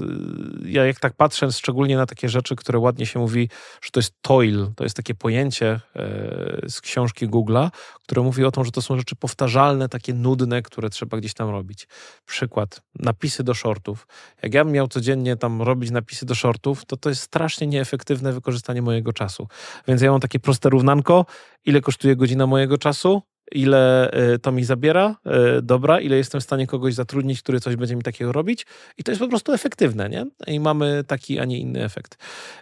e, ja jak tak patrzę, szczególnie na takie rzeczy, które ładnie się mówi, że to jest toil, to jest takie pojęcie e, z książki Google'a, które mówi o tym, że to są rzeczy powtarzalne, takie nudne, które trzeba gdzieś tam robić. Przykład, napisy do shortów. Jak ja bym miał codziennie tam robić napisy do shortów, to to jest strasznie nieefektywne wykorzystanie mojego czasu. Więc ja mam takie proste równanko, ile kosztuje godzina mojego czasu, ile y, to mi zabiera, y, dobra, ile jestem w stanie kogoś zatrudnić, który coś będzie mi takiego robić i to jest po prostu efektywne, nie? I mamy taki, a nie inny efekt.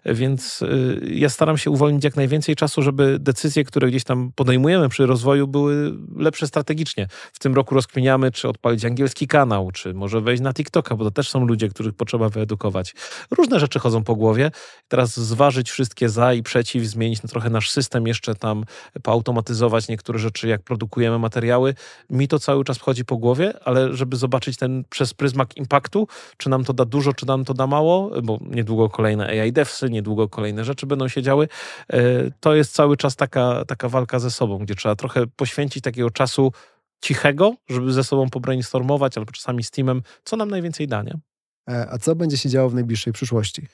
Więc y, ja staram się uwolnić jak najwięcej czasu, żeby decyzje, które gdzieś tam podejmujemy przy rozwoju były lepsze strategicznie. W tym roku rozkminiamy, czy odpalić angielski kanał, czy może wejść na TikToka, bo to też są ludzie, których potrzeba wyedukować. Różne rzeczy chodzą po głowie. Teraz zważyć wszystkie za i przeciw, zmienić trochę nasz system, jeszcze tam poautomatyzować niektóre rzeczy, jak produkujemy materiały. Mi to cały czas wchodzi po głowie, ale żeby zobaczyć ten przez pryzmat impaktu, czy nam to da dużo, czy nam to da mało, bo niedługo kolejne AI devsy, niedługo kolejne rzeczy będą się działy, e, to jest cały czas taka, taka walka ze sobą, gdzie trzeba trochę poświęcić takiego czasu cichego, żeby ze sobą pobrainstormować, albo czasami z teamem, co nam najwięcej da, nie? E, a co będzie się działo w najbliższej przyszłości?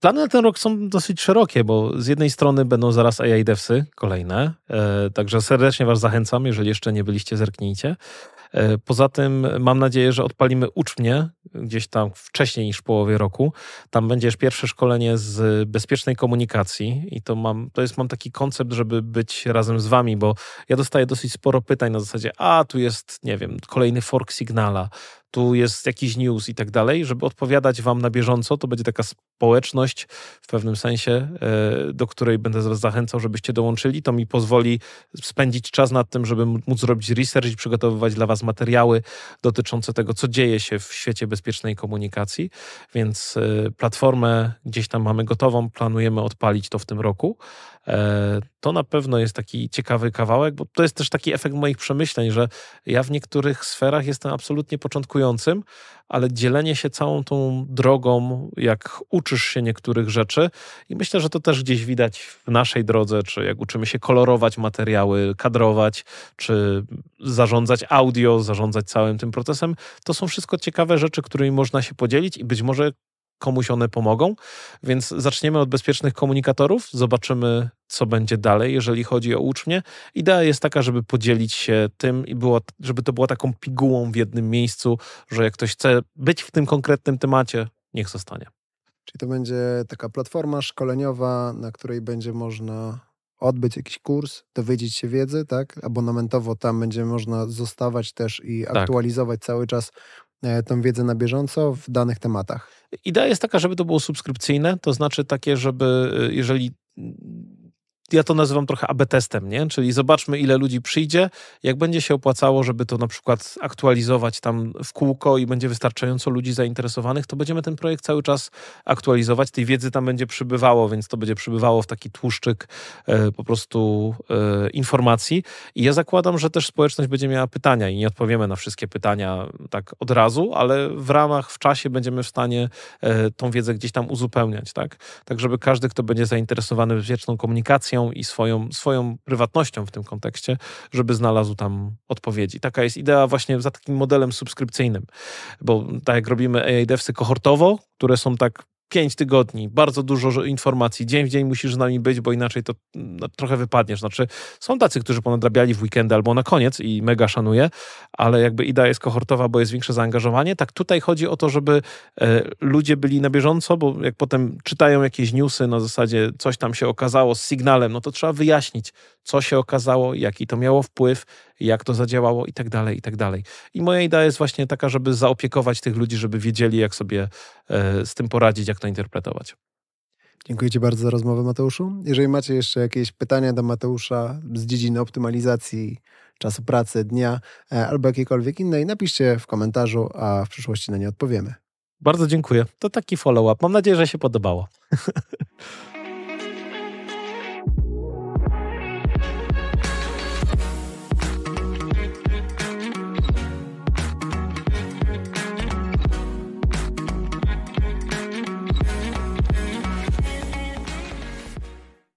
Plany na ten rok są dosyć szerokie, bo z jednej strony będą zaraz AI Devsy kolejne, e, także serdecznie Was zachęcam, jeżeli jeszcze nie byliście, zerknijcie. E, poza tym mam nadzieję, że odpalimy uczmie gdzieś tam wcześniej niż w połowie roku. Tam będziesz pierwsze szkolenie z bezpiecznej komunikacji i to mam, to jest, mam taki koncept, żeby być razem z wami, bo ja dostaję dosyć sporo pytań na zasadzie, a tu jest, nie wiem, kolejny fork Signala, tu jest jakiś news i tak dalej, żeby odpowiadać wam na bieżąco. To będzie taka społeczność w pewnym sensie, e, do której będę zachęcał, żebyście dołączyli. To mi pozwoli spędzić czas nad tym, żeby móc zrobić research i przygotowywać dla was materiały dotyczące tego, co dzieje się w świecie bezpiecznej komunikacji. Więc e, platformę gdzieś tam mamy gotową, planujemy odpalić to w tym roku. E, to na pewno jest taki ciekawy kawałek, bo to jest też taki efekt moich przemyśleń, że ja w niektórych sferach jestem absolutnie ale dzielenie się całą tą drogą, jak uczysz się niektórych rzeczy, i myślę, że to też gdzieś widać w naszej drodze, czy jak uczymy się kolorować materiały, kadrować, czy zarządzać audio, zarządzać całym tym procesem, to są wszystko ciekawe rzeczy, którymi można się podzielić i być może komuś one pomogą. Więc zaczniemy od bezpiecznych komunikatorów, zobaczymy, co będzie dalej, jeżeli chodzi o ucznię. Idea jest taka, żeby podzielić się tym i było, żeby to było taką pigułą w jednym miejscu, że jak ktoś chce być w tym konkretnym temacie, niech zostanie. Czyli to będzie taka platforma szkoleniowa, na której będzie można odbyć jakiś kurs, dowiedzieć się wiedzy, tak? Abonamentowo tam będzie można zostawać też i tak. aktualizować cały czas tą wiedzę na bieżąco w danych tematach. Idea jest taka, żeby to było subskrypcyjne, to znaczy takie, żeby e, jeżeli ja to nazywam trochę AB testem, nie? Czyli zobaczmy, ile ludzi przyjdzie. Jak będzie się opłacało, żeby to na przykład aktualizować tam w kółko i będzie wystarczająco ludzi zainteresowanych, to będziemy ten projekt cały czas aktualizować. Tej wiedzy tam będzie przybywało, więc to będzie przybywało w taki tłuszczyk e, po prostu e, informacji. I ja zakładam, że też społeczność będzie miała pytania i nie odpowiemy na wszystkie pytania tak od razu, ale w ramach, w czasie będziemy w stanie e, tą wiedzę gdzieś tam uzupełniać, tak? Tak, żeby każdy, kto będzie zainteresowany bezpieczną komunikacją i swoją, swoją prywatnością w tym kontekście, żeby znalazł tam odpowiedzi. Taka jest idea właśnie za takim modelem subskrypcyjnym, bo tak jak robimy AI Devsy kohortowo, które są tak pięć tygodni, bardzo dużo informacji, dzień w dzień musisz z nami być, bo inaczej to no, trochę wypadniesz. Znaczy, są tacy, którzy ponadrabiali w weekendy albo na koniec i mega szanuję, ale jakby idea jest kohortowa, bo jest większe zaangażowanie. Tak tutaj chodzi o to, żeby e, ludzie byli na bieżąco, bo jak potem czytają jakieś newsy na zasadzie coś tam się okazało z sygnałem, no to trzeba wyjaśnić, co się okazało, jaki to miało wpływ, jak to zadziałało i tak dalej, i tak dalej. I moja idea jest właśnie taka, żeby zaopiekować tych ludzi, żeby wiedzieli, jak sobie e, z tym poradzić, jak to interpretować. Dziękuję Ci bardzo za rozmowę, Mateuszu. Jeżeli macie jeszcze jakieś pytania do Mateusza z dziedziny optymalizacji czasu pracy, dnia e, albo jakiejkolwiek innej, napiszcie w komentarzu, a w przyszłości na nie odpowiemy. Bardzo dziękuję. To taki follow-up. Mam nadzieję, że się podobało.